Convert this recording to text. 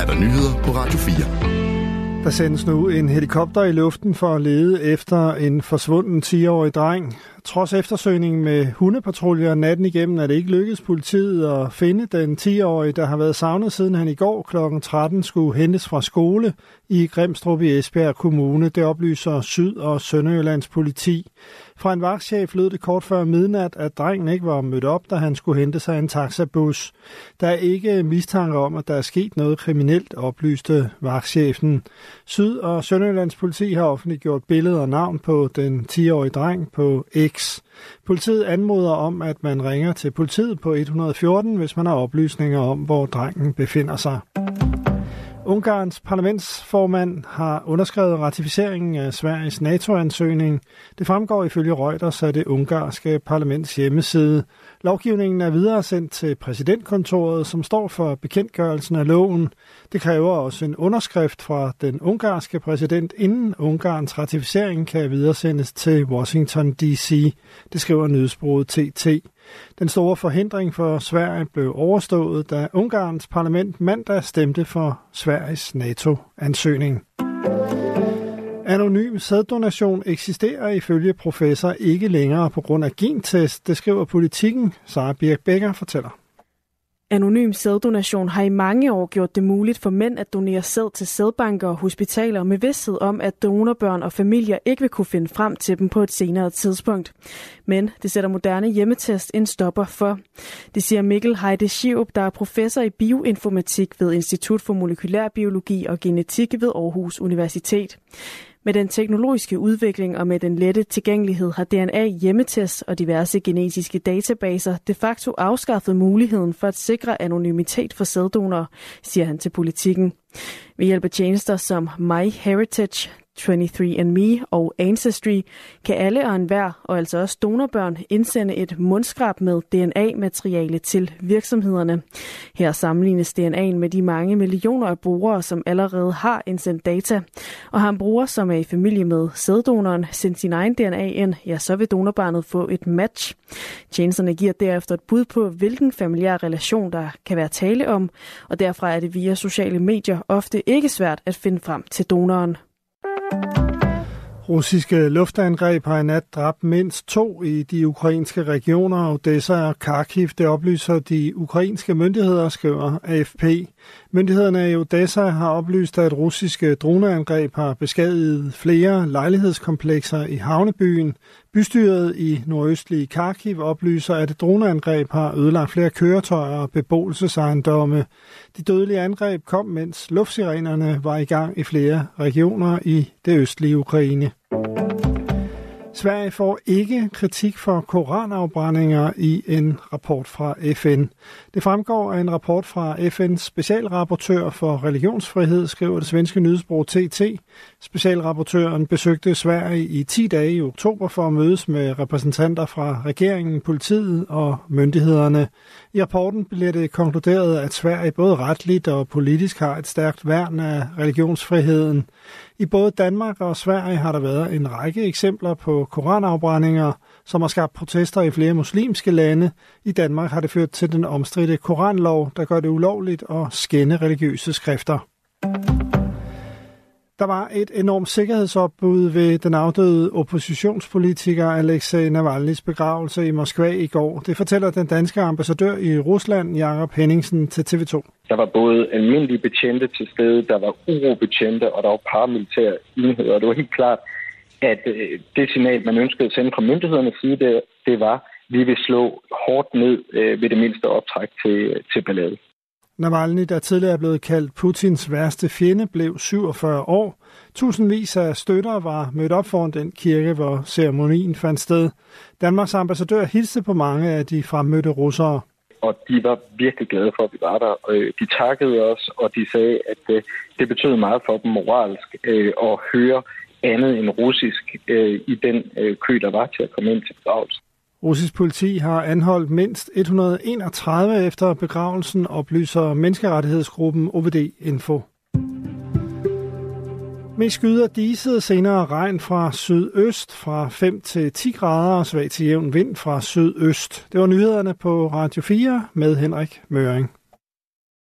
er der nyheder på Radio 4. Der sendes nu en helikopter i luften for at lede efter en forsvunden 10-årig dreng. Trods eftersøgningen med hundepatruljer natten igennem er det ikke lykkedes politiet at finde den 10-årige, der har været savnet siden han i går kl. 13 skulle hentes fra skole i Grimstrup i Esbjerg Kommune. Det oplyser Syd- og Sønderjyllands politi. Fra en vagtchef lød det kort før midnat, at drengen ikke var mødt op, da han skulle hente sig en taxabus. Der er ikke mistanke om, at der er sket noget kriminelt, oplyste vagtchefen. Syd- og Sønderjyllands politi har offentliggjort billede og navn på den 10-årige dreng på X. Politiet anmoder om, at man ringer til politiet på 114, hvis man har oplysninger om, hvor drengen befinder sig. Ungarns parlamentsformand har underskrevet ratificeringen af Sveriges NATO-ansøgning. Det fremgår ifølge Reuters af det ungarske parlaments hjemmeside. Lovgivningen er videre sendt til præsidentkontoret, som står for bekendtgørelsen af loven. Det kræver også en underskrift fra den ungarske præsident, inden Ungarns ratificering kan videresendes til Washington D.C. Det skriver nyhedsbruget TT. Den store forhindring for Sverige blev overstået, da Ungarns parlament mandag stemte for Sveriges NATO-ansøgning. Anonym sæddonation eksisterer ifølge professor ikke længere på grund af gentest, det skriver politikken. Sara Birk Becker fortæller. Anonym sæddonation har i mange år gjort det muligt for mænd at donere sæd til sædbanker og hospitaler med vidsthed om, at donorbørn og familier ikke vil kunne finde frem til dem på et senere tidspunkt. Men det sætter moderne hjemmetest en stopper for. Det siger Mikkel Heide Schiup, der er professor i bioinformatik ved Institut for Molekylær Biologi og Genetik ved Aarhus Universitet. Med den teknologiske udvikling og med den lette tilgængelighed har DNA hjemmetest og diverse genetiske databaser de facto afskaffet muligheden for at sikre anonymitet for sæddonorer, siger han til politikken. Ved hjælp af tjenester som MyHeritage, 23andMe og Ancestry kan alle og enhver, og altså også donorbørn, indsende et mundskrab med DNA-materiale til virksomhederne. Her sammenlignes DNA'en med de mange millioner af brugere, som allerede har indsendt data. Og har en bruger, som er i familie med sæddonoren, sendt sin egen DNA ind, ja, så vil donorbarnet få et match. Tjenesterne giver derefter et bud på, hvilken familiær relation der kan være tale om, og derfra er det via sociale medier ofte ikke svært at finde frem til donoren. Russiske luftangreb har i nat dræbt mindst to i de ukrainske regioner Odessa og Kharkiv. Det oplyser de ukrainske myndigheder, skriver AFP. Myndighederne i Odessa har oplyst, at russiske droneangreb har beskadiget flere lejlighedskomplekser i havnebyen. Bystyret i nordøstlige Kharkiv oplyser, at et droneangreb har ødelagt flere køretøjer og beboelsesejendomme. De dødelige angreb kom, mens luftsirenerne var i gang i flere regioner i det østlige Ukraine. Sverige får ikke kritik for koranafbrændinger i en rapport fra FN. Det fremgår af en rapport fra FN's specialrapportør for religionsfrihed, skriver det svenske nyhedsbureau TT. Specialrapportøren besøgte Sverige i 10 dage i oktober for at mødes med repræsentanter fra regeringen, politiet og myndighederne. I rapporten bliver det konkluderet, at Sverige både retligt og politisk har et stærkt værn af religionsfriheden. I både Danmark og Sverige har der været en række eksempler på koranafbrændinger, som har skabt protester i flere muslimske lande. I Danmark har det ført til den omstridte koranlov, der gør det ulovligt at skænde religiøse skrifter. Der var et enormt sikkerhedsopbud ved den afdøde oppositionspolitiker Alexei Navalny's begravelse i Moskva i går. Det fortæller den danske ambassadør i Rusland, Jakob Henningsen, til TV2. Der var både almindelige betjente til stede, der var urobetjente, og der var paramilitære enheder. Det var helt klart, at øh, det signal, man ønskede at sende fra myndighedernes side, det, det var, at vi vil slå hårdt ned øh, ved det mindste optræk til, til ballade. Navalny, der tidligere er blevet kaldt Putins værste fjende, blev 47 år. Tusindvis af støtter var mødt op foran den kirke, hvor ceremonien fandt sted. Danmarks ambassadør hilste på mange af de fremmødte russere. Og de var virkelig glade for, at vi var der. Øh, de takkede os, og de sagde, at øh, det betød meget for dem moralsk øh, at høre andet end russisk i den kø, der var til at komme ind til begravelsen. Russisk politi har anholdt mindst 131 efter begravelsen, oplyser menneskerettighedsgruppen OVD Info. Med skyder diset, senere regn fra sydøst fra 5 til 10 grader og svag til jævn vind fra sydøst. Det var nyhederne på Radio 4 med Henrik Møring.